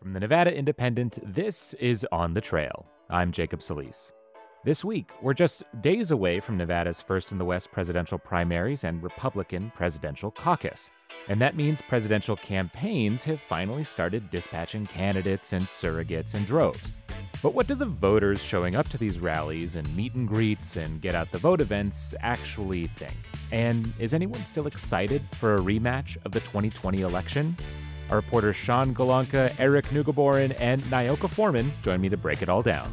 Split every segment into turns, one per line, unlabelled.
From the Nevada Independent, this is On the Trail. I'm Jacob Solis. This week, we're just days away from Nevada's first in the West presidential primaries and Republican presidential caucus. And that means presidential campaigns have finally started dispatching candidates and surrogates in droves. But what do the voters showing up to these rallies and meet and greets and get out the vote events actually think? And is anyone still excited for a rematch of the 2020 election? Our reporters Sean Golonka, Eric Neugeboren, and Naoka Foreman join me to break it all down.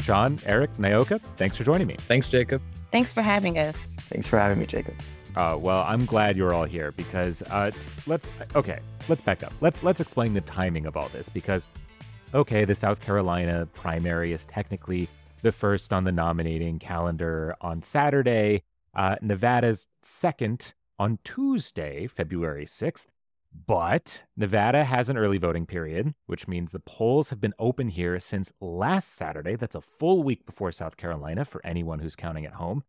Sean, Eric, Naoka, thanks for joining me.
Thanks, Jacob.
Thanks for having us.
Thanks for having me, Jacob.
Uh, well, I'm glad you're all here because uh, let's okay, let's back up. Let's let's explain the timing of all this because okay, the South Carolina primary is technically the first on the nominating calendar on Saturday, uh, Nevada's second on Tuesday, February 6th. But Nevada has an early voting period, which means the polls have been open here since last Saturday. That's a full week before South Carolina for anyone who's counting at home.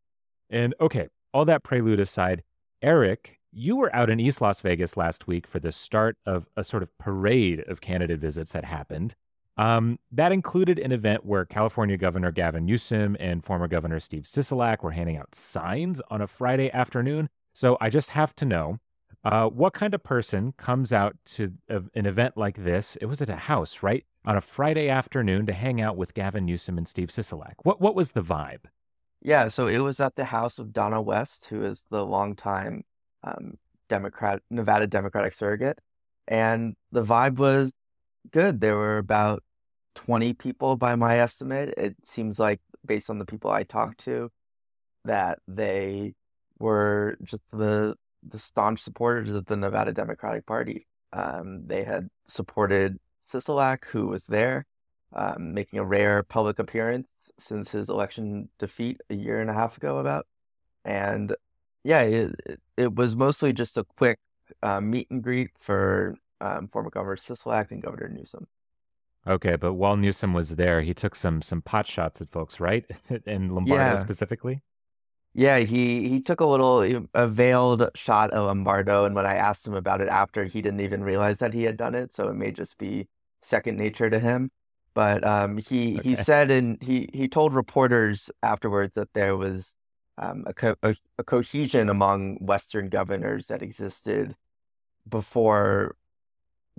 And okay, all that prelude aside, Eric, you were out in East Las Vegas last week for the start of a sort of parade of candidate visits that happened. Um, that included an event where California Governor Gavin Newsom and former Governor Steve Sisolak were handing out signs on a Friday afternoon. So I just have to know uh, what kind of person comes out to a, an event like this? It was at a house, right? On a Friday afternoon to hang out with Gavin Newsom and Steve Sisolak. What, what was the vibe?
Yeah, so it was at the house of Donna West, who is the longtime um, Democrat, Nevada Democratic surrogate. And the vibe was good. There were about 20 people by my estimate. It seems like, based on the people I talked to, that they were just the the staunch supporters of the Nevada Democratic Party. Um, they had supported Sisolak, who was there, um, making a rare public appearance since his election defeat a year and a half ago, about. And yeah, it, it was mostly just a quick uh, meet and greet for um, former Governor Sisolak and Governor Newsom.
Okay, but while Newsom was there, he took some some pot shots at folks, right? In Lombardo yeah. specifically.
Yeah, he he took a little a veiled shot of Lombardo, and when I asked him about it after, he didn't even realize that he had done it. So it may just be second nature to him. But um, he okay. he said and he he told reporters afterwards that there was um, a, co- a, a cohesion among Western governors that existed before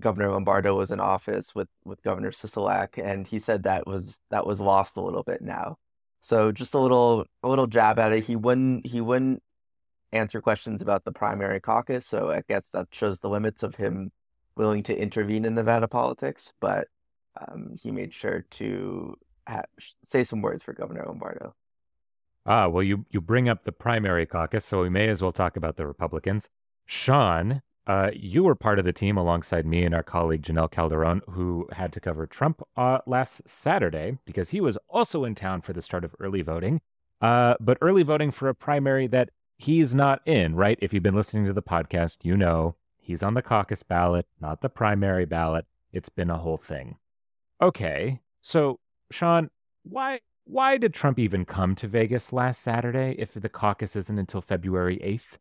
Governor Lombardo was in office with with Governor Sisolak, and he said that was that was lost a little bit now. So just a little a little jab at it. He wouldn't he wouldn't answer questions about the primary caucus, so I guess that shows the limits of him willing to intervene in Nevada politics. But um, he made sure to ha- say some words for Governor Lombardo.
Ah, well, you you bring up the primary caucus, so we may as well talk about the Republicans. Sean, uh, you were part of the team alongside me and our colleague Jannelle Calderon, who had to cover Trump uh, last Saturday because he was also in town for the start of early voting. Uh, but early voting for a primary that he's not in, right? If you've been listening to the podcast, you know he's on the caucus ballot, not the primary ballot. It's been a whole thing. Okay, so Sean, why why did Trump even come to Vegas last Saturday if the caucus isn't until February eighth?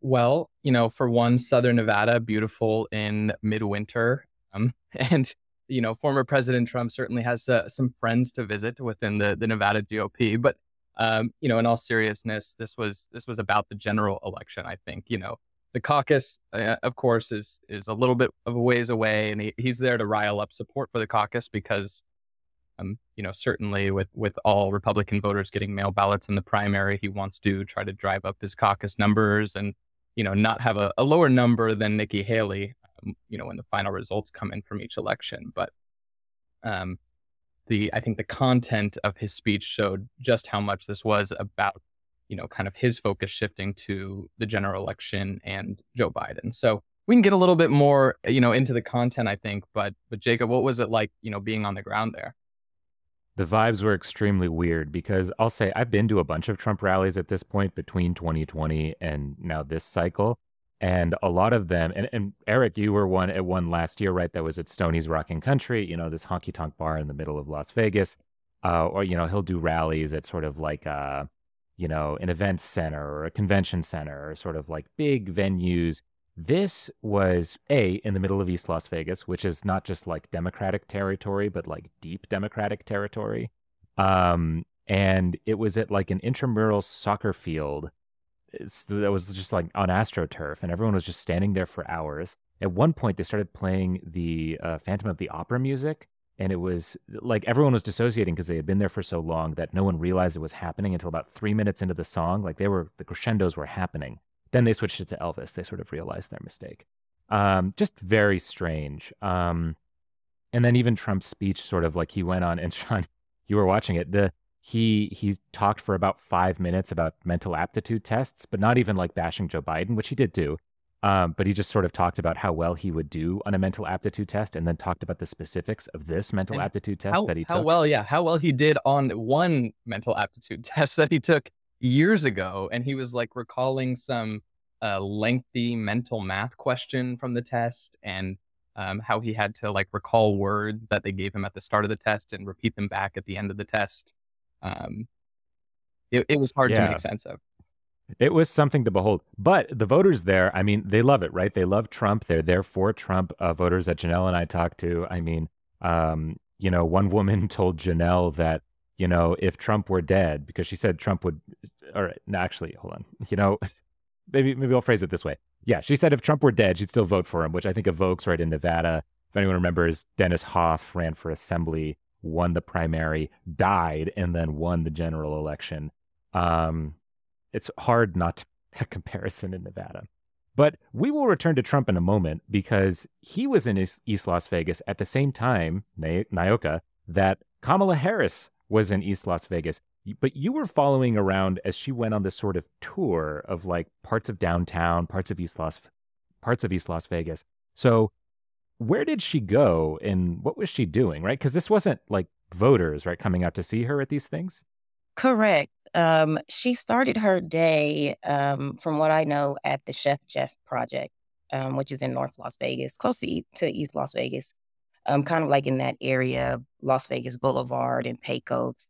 Well, you know, for one, Southern Nevada, beautiful in midwinter. Um, and, you know, former President Trump certainly has uh, some friends to visit within the, the Nevada GOP. But, um, you know, in all seriousness, this was this was about the general election. I think, you know, the caucus, uh, of course, is is a little bit of a ways away, and he, he's there to rile up support for the caucus because um, you know, certainly with with all Republican voters getting mail ballots in the primary, he wants to try to drive up his caucus numbers and you know, not have a, a lower number than Nikki Haley, um, you know, when the final results come in from each election. But um, the I think the content of his speech showed just how much this was about, you know, kind of his focus shifting to the general election and Joe Biden. So we can get a little bit more, you know, into the content, I think. But but Jacob, what was it like, you know, being on the ground there?
The vibes were extremely weird because I'll say I've been to a bunch of Trump rallies at this point between 2020 and now this cycle. And a lot of them, and, and Eric, you were one at one last year, right? That was at Stoney's Rockin' Country, you know, this honky tonk bar in the middle of Las Vegas. Uh, or, you know, he'll do rallies at sort of like, uh, you know, an event center or a convention center or sort of like big venues. This was A, in the middle of East Las Vegas, which is not just like Democratic territory, but like deep Democratic territory. Um, and it was at like an intramural soccer field that was just like on AstroTurf, and everyone was just standing there for hours. At one point, they started playing the uh, Phantom of the Opera music, and it was like everyone was dissociating because they had been there for so long that no one realized it was happening until about three minutes into the song. Like they were, the crescendos were happening. Then they switched it to Elvis. They sort of realized their mistake. Um, just very strange. Um, and then even Trump's speech, sort of like he went on, and Sean, you were watching it. The he he talked for about five minutes about mental aptitude tests, but not even like bashing Joe Biden, which he did do. Um, but he just sort of talked about how well he would do on a mental aptitude test, and then talked about the specifics of this mental and aptitude test
how,
that he
how
took.
well, yeah, how well he did on one mental aptitude test that he took years ago, and he was like recalling some uh, lengthy mental math question from the test, and um, how he had to like recall words that they gave him at the start of the test and repeat them back at the end of the test. Um, it, it was hard yeah. to make sense of.
It was something to behold. But the voters there, I mean, they love it, right? They love Trump. They're there for Trump. Uh, voters that Jannelle and I talked to. I mean, um, you know, one woman told Jannelle that, you know, if Trump were dead, because she said Trump would, all right, no, actually, hold on. You know, maybe maybe I'll phrase it this way. Yeah, she said if Trump were dead, she'd still vote for him, which I think evokes right in Nevada. If anyone remembers, Dennis Hof ran for assembly, won the primary, died, and then won the general election. Um, it's hard not to a comparison in Nevada. But we will return to Trump in a moment because he was in East Las Vegas at the same time, Naoka, that Kamala Harris was in East Las Vegas. But you were following around as she went on this sort of tour of like parts of downtown, parts of East Las, parts of East Las Vegas. So, where did she go, and what was she doing? Right, because this wasn't like voters, right, coming out to see her at these things.
Correct. Um, she started her day, um, from what I know, at the Chef Jeff Project, um, which is in North Las Vegas, close to, to East Las Vegas, um, kind of like in that area, Las Vegas Boulevard and Pecos.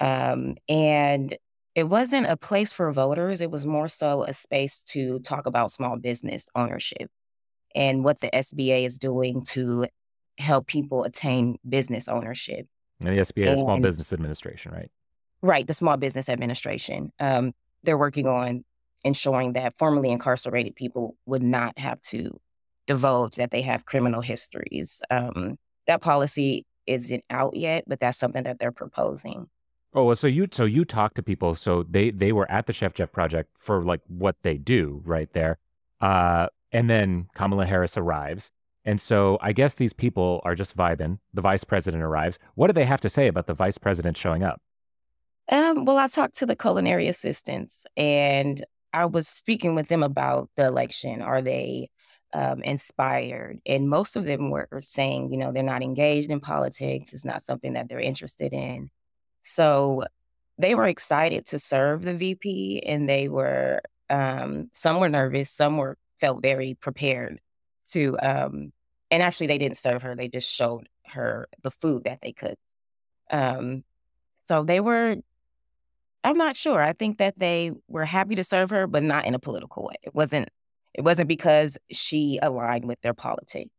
Um, and it wasn't a place for voters, it was more so a space to talk about small business ownership and what the SBA is doing to help people attain business ownership.
And the SBA is Small Business Administration, right?
Right, the Small Business Administration. Um, they're working on ensuring that formerly incarcerated people would not have to divulge that they have criminal histories. Um, that policy isn't out yet, but that's something that they're proposing.
Oh, well, so you so you talk to people. So they they were at the Chef Jeff project for like what they do right there, uh, and then Kamala Harris arrives, and so I guess these people are just vibing. The vice president arrives. What do they have to say about the vice president showing up?
Um, well, I talked to the culinary assistants and I was speaking with them about the election. Are they um, inspired? And most of them were saying, you know, they're not engaged in politics. It's not something that they're interested in. So they were excited to serve the VP and they were, um, some were nervous, some were felt very prepared to, um, and actually they didn't serve her. They just showed her the food that they cooked. Um, so they were I'm not sure. I think that they were happy to serve her, but not in a political way. It wasn't it wasn't because she aligned with their politics.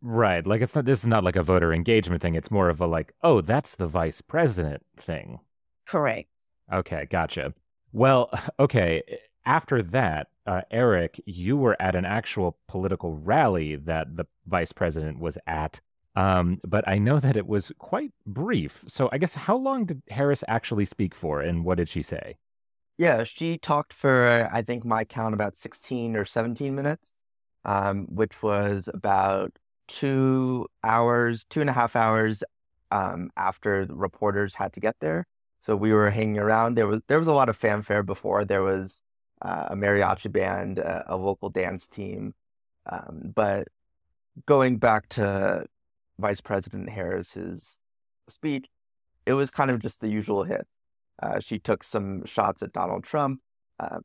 Right. Like it's not this is not like a voter engagement thing. It's more of a like, oh, that's the vice president thing.
Correct.
Okay, gotcha. Well, okay. After that, uh, Eric, you were at an actual political rally that the vice president was at um, but I know that it was quite brief. So I guess how long did Harris actually speak for and what did she say?
Yeah, she talked for, I think my count, about 16 or 17 minutes, um, which was about two hours, two and a half hours um, after the reporters had to get there. So we were hanging around. There was there was a lot of fanfare before. There was uh, a mariachi band, uh, a local dance team, um, but going back to Vice President Harris's speech, it was kind of just the usual hit. Uh, she took some shots at Donald Trump, uh,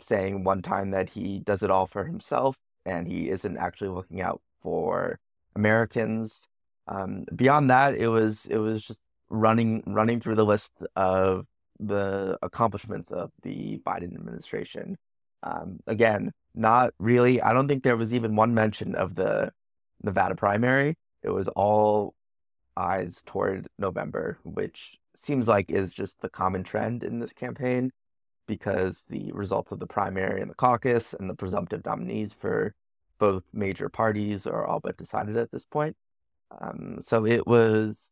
saying one time that he does it all for himself and he isn't actually looking out for Americans. Um, beyond that, it was it was just running running through the list of the accomplishments of the Biden administration. Um, again, not really. I don't think there was even one mention of the Nevada primary. It was all eyes toward November, which seems like is just the common trend in this campaign because the results of the primary and the caucus and the presumptive nominees for both major parties are all but decided at this point. Um, so it was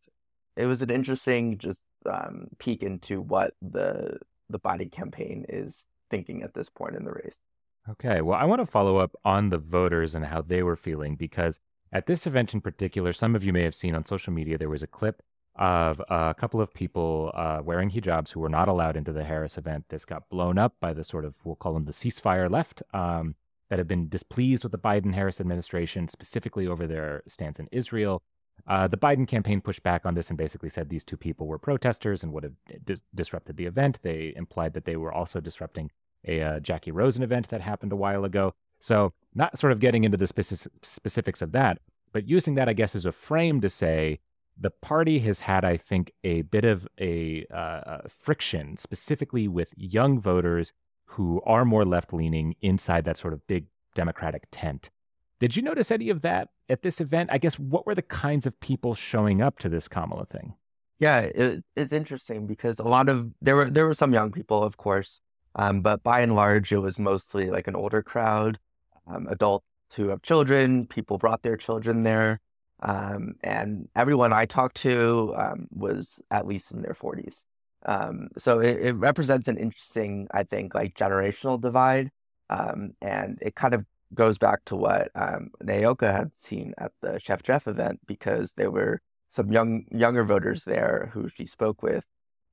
it was an interesting just um, peek into what the the Biden campaign is thinking at this point in the race.
Okay, well, I want to follow up on the voters and how they were feeling because at this event in particular, some of you may have seen on social media there was a clip of a couple of people uh, wearing hijabs who were not allowed into the Harris event. This got blown up by the sort of, we'll call them the ceasefire left, um, that have been displeased with the Biden Harris administration, specifically over their stance in Israel. Uh, the Biden campaign pushed back on this and basically said these two people were protesters and would have dis- disrupted the event. They implied that they were also disrupting a uh, Jackie Rosen event that happened a while ago. So, not sort of getting into the specifics of that, but using that, I guess, as a frame to say the party has had, I think, a bit of a uh, friction, specifically with young voters who are more left leaning inside that sort of big Democratic tent. Did you notice any of that at this event? I guess what were the kinds of people showing up to this Kamala thing?
Yeah, it, it's interesting because a lot of there were there were some young people, of course, um, but by and large, it was mostly like an older crowd, um, adults who have children. People brought their children there, um, and everyone I talked to um, was at least in their forties. Um, so it, it, represents an interesting, I think, like generational divide, um, and it kind of goes back to what um, Naoka had seen at the Chef Jeff event because there were some young younger voters there who she spoke with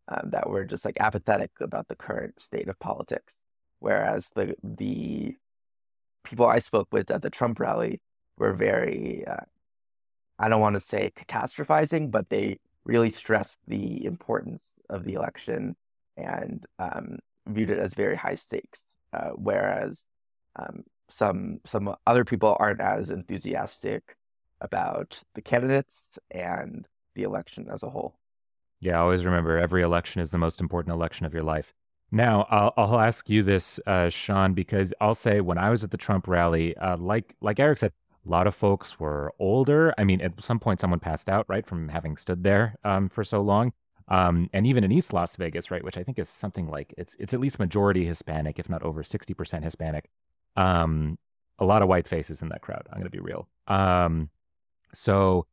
um, that were just like apathetic about the current state of politics, whereas the the people I spoke with at the Trump rally were very uh, I don't want to say catastrophizing, but they really stressed the importance of the election and um, viewed it as very high stakes. Uh, whereas um, some some other people aren't as enthusiastic about the candidates and the election as a whole.
Yeah, always remember every election is the most important election of your life. Now, I'll, I'll ask you this, uh, Sean, because I'll say when I was at the Trump rally, uh, like like Eric said, a lot of folks were older. I mean, at some point, someone passed out, right, from having stood there um, for so long. Um, and even in East Las Vegas, right, which I think is something like it's it's at least majority Hispanic, if not over sixty percent Hispanic. Um, a lot of white faces in that crowd. I'm going to be real. Um, so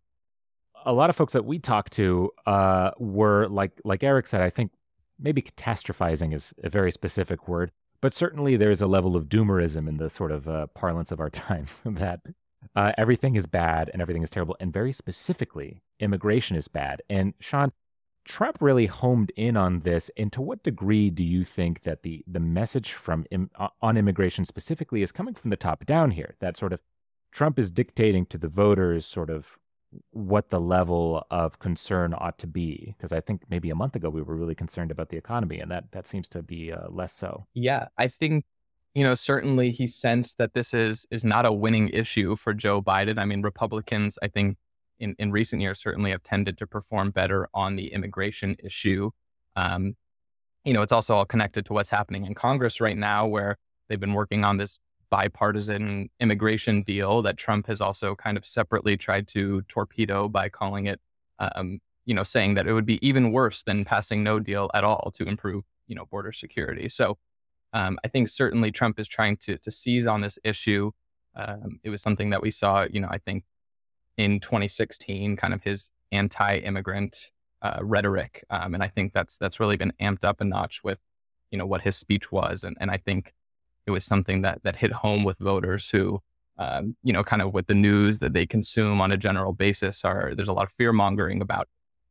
a lot of folks that we talked to uh, were like like Eric said. I think maybe catastrophizing is a very specific word, but certainly there's a level of doomerism in the sort of uh, parlance of our times that uh, everything is bad and everything is terrible, and very specifically, immigration is bad. And Sean, Trump really homed in on this. And to what degree do you think that the the message from Im, on immigration specifically is coming from the top down here? That sort of Trump is dictating to the voters sort of what the level of concern ought to be because i think maybe a month ago we were really concerned about the economy and that that seems to be uh, less so
yeah i think you know certainly he sensed that this is is not a winning issue for joe biden i mean republicans i think in, in recent years certainly have tended to perform better on the immigration issue. Um, you know, it's also all connected to what's happening in Congress right now, where they've been working on this bipartisan immigration deal that Trump has also kind of separately tried to torpedo by calling it, um, you know, saying that it would be even worse than passing no deal at all to improve, you know, border security. So um, I think certainly Trump is trying to to seize on this issue. Um, it was something that we saw, you know, I think in 2016, kind of his anti-immigrant uh, rhetoric, um, and I think that's that's really been amped up a notch with, you know, what his speech was, and and I think it was something that that hit home with voters who, um, you know, kind of with the news that they consume on a general basis are there's a lot of fear mongering about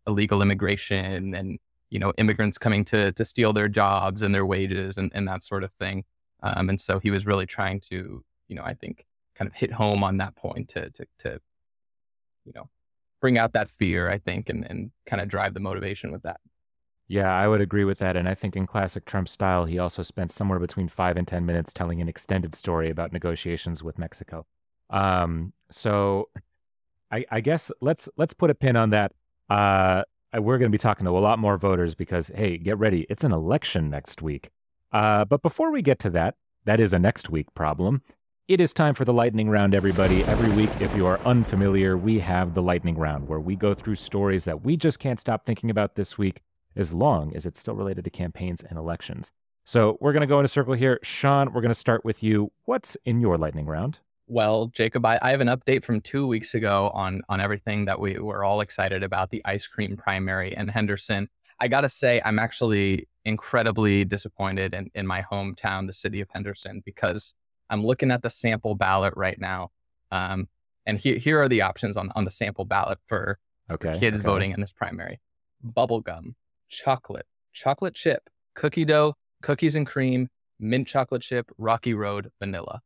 illegal immigration and you know immigrants coming to to steal their jobs and their wages and, and that sort of thing. Um, and so he was really trying to, you know, I think kind of hit home on that point to to to you know, bring out that fear, I think, and, and kind of drive the motivation with that.
Yeah, I would agree with that. And I think in classic Trump style, he also spent somewhere between five and 10 minutes telling an extended story about negotiations with Mexico. Um, so I, I, guess let's let's put a pin on that. Uh, we're going to be talking to a lot more voters because, hey, get ready. It's an election next week. Uh, but before we get to that, that is a next week problem. It is time for the lightning round, everybody. Every week, if you are unfamiliar, we have the lightning round where we go through stories that we just can't stop thinking about this week as long as it's still related to campaigns and elections. So we're going to go in a circle here. Sean, we're going to start with you. What's in your lightning round?
Well, Jacob, I, I have an update from two weeks ago on on everything that we were all excited about the ice cream primary in Henderson. I gotta say, I'm actually incredibly disappointed in, in my hometown, the city of Henderson, because I'm looking at the sample ballot right now. Um, and here here are the options on, on the sample ballot for,
okay,
kids
okay.
voting in this primary. Bubblegum, chocolate, chocolate chip, cookie dough, cookies and cream, mint chocolate chip, rocky road, vanilla.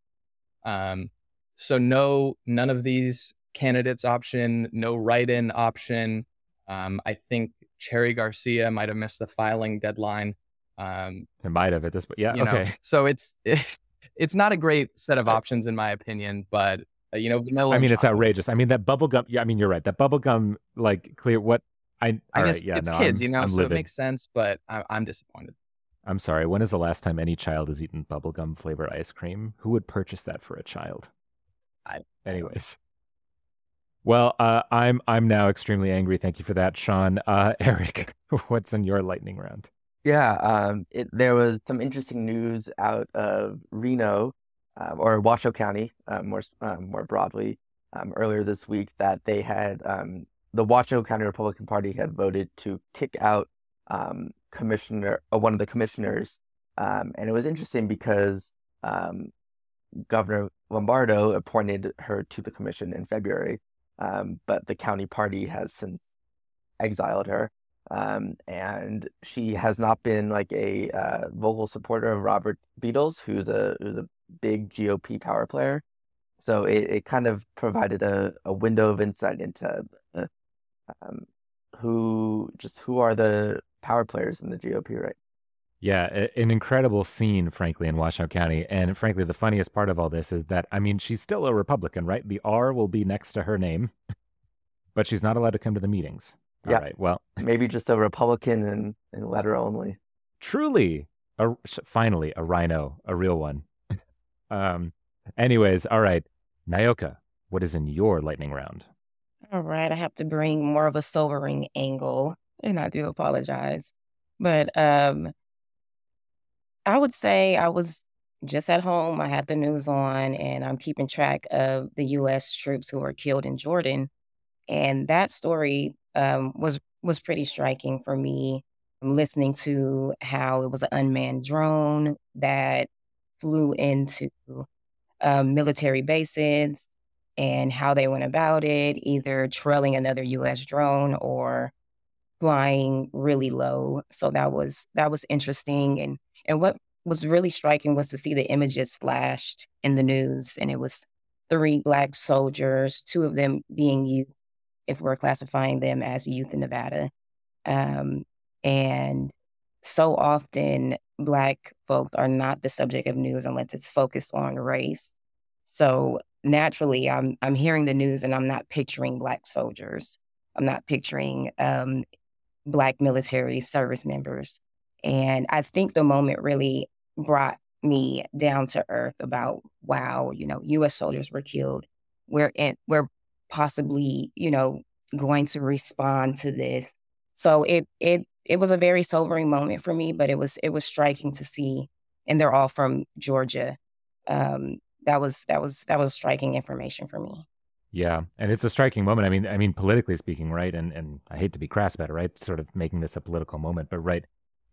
Um, so no, none of these candidates option, no write-in option. Um, I think Cherry Garcia might have missed the filing deadline. Um,
it might have at this, point. yeah,
you know,
okay.
so it's it, it's not a great set of options in my opinion, but uh, you know, vanilla.
I mean, it's
chocolate.
outrageous. I mean, that bubblegum. Yeah, I mean, you're right. That bubblegum, like, clear. What I,
I guess
right, yeah,
it's
no,
kids,
I'm,
you know,
I'm
so
livid.
it makes sense, but I, I'm disappointed.
I'm sorry. When is the last time any child has eaten bubblegum flavor ice cream? Who would purchase that for a child?
I-
Anyways. Well, uh, I'm I'm now extremely angry. Thank you for that, Sean. Uh, Eric, what's in your lightning round?
Yeah, um, it, there was some interesting news out of Reno, um, or Washoe County, uh, more um, more broadly, um, earlier this week that they had um, the Washoe County Republican Party had voted to kick out um, commissioner uh, one of the commissioners, um, and it was interesting because um, Governor Lombardo appointed her to the commission in February, um, but the county party has since exiled her um, and she has not been like a uh, vocal supporter of Robert Beadles, who's a who's a big GOP power player. So it, it kind of provided a, a window of insight into uh, um, who just who are the power players in the GOP right
Yeah, a- an incredible scene, frankly, in Washoe County. And frankly, the funniest part of all this is that, I mean, she's still a Republican, right? The R will be next to her name, but she's not allowed to come to the meetings. All
Yeah.
right. Well,
Maybe just a Republican and, and letter only.
truly, a, finally, a rhino, a real one. um. Anyways, all right. Naoka, what is in your lightning round?
All right, I have to bring more of a sobering angle, and I do apologize. But um, I would say I was just at home. I had the news on, and I'm keeping track of the U.S. troops who were killed in Jordan, and that story um, was was pretty striking for me. I'm listening to how it was an unmanned drone that flew into um, military bases and how they went about it, either trailing another US drone or flying really low. So that was that was interesting and and what was really striking was to see the images flashed in the news and it was three black soldiers, two of them being youth if we're classifying them as youth in Nevada. Um, and so often black folks are not the subject of news unless it's focused on race. So naturally I'm I'm hearing the news and I'm not picturing black soldiers. I'm not picturing um, black military service members. And I think the moment really brought me down to earth about wow, you know, US soldiers were killed. We're in we're possibly, you know, going to respond to this. So it it it was a very sobering moment for me, but it was it was striking to see and they're all from Georgia. Um, that was that was that was striking information for me.
Yeah, and it's a striking moment. I mean, I mean, politically speaking, right? And and I hate to be crass about it, right? Sort of making this a political moment, but right,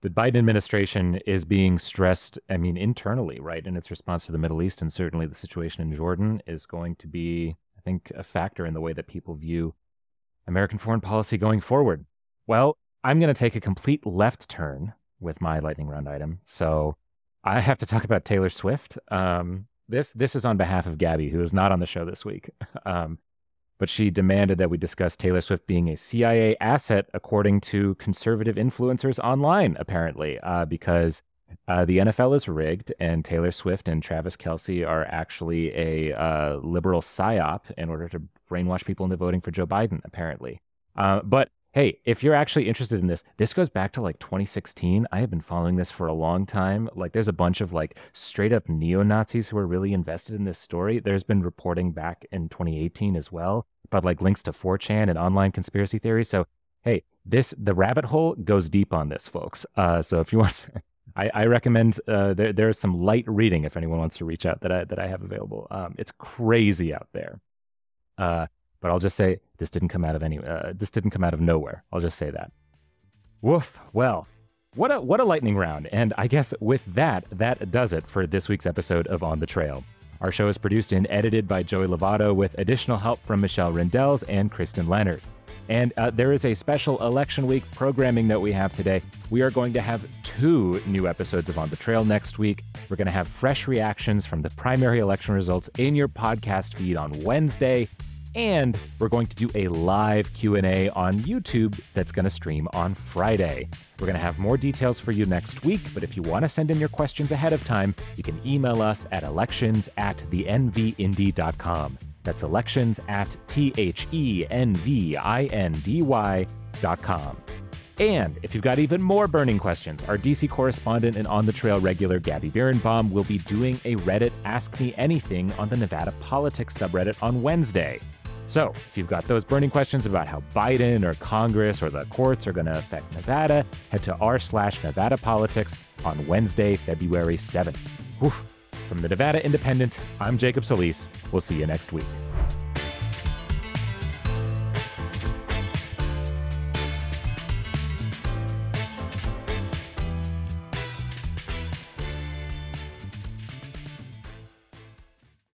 the Biden administration is being stressed. I mean, internally, right, in its response to the Middle East, and certainly the situation in Jordan is going to be, I think, a factor in the way that people view American foreign policy going forward. Well, I'm going to take a complete left turn with my lightning round item. So I have to talk about Taylor Swift. Um, this this is on behalf of Gabby, who is not on the show this week. Um, but she demanded that we discuss Taylor Swift being a CIA asset, according to conservative influencers online, apparently, uh, because uh, the NFL is rigged, and Taylor Swift and Travis Kelce are actually a uh, liberal psyop in order to brainwash people into voting for Joe Biden, apparently. Uh, but hey, if you're actually interested in this, this goes back to like 2016. I have been following this for a long time. Like, there's a bunch of like straight up neo Nazis who are really invested in this story. There's been reporting back in 2018 as well about like links to 4chan and online conspiracy theories. So, hey, this, the rabbit hole goes deep on this, folks. Uh, so if you want, I, I, recommend uh, there, there's some light reading if anyone wants to reach out that I, that I have available. Um, it's crazy out there. Uh, but I'll just say this didn't come out of any. Uh, this didn't come out of nowhere. I'll just say that. Woof. Well, what a what a lightning round. And I guess with that, that does it for this week's episode of On the Trail. Our show is produced and edited by Joey Lovato with additional help from Michelle Rindels and Kristen Leonard. And uh, there is a special election week programming that we have today. We are going to have two new episodes of On the Trail next week. We're going to have fresh reactions from the primary election results in your podcast feed on Wednesday and we're going to do a live q&a on youtube that's going to stream on friday. We're going to have more details for you next week but if you want to send in your questions ahead of time you can email us at elections at thenvindy.com that's elections at t-h-e-n-v-i-n-d-y.com and if you've got even more burning questions, our DC correspondent and on the trail regular Gabby Birenbaum will be doing a Reddit Ask Me Anything on the Nevada Politics subreddit on Wednesday. So, if you've got those burning questions about how Biden or Congress or the courts are going to affect Nevada, head to r slash Nevada Politics on Wednesday, February 7th. From the Nevada Independent, I'm Jacob Solis. We'll see you next week.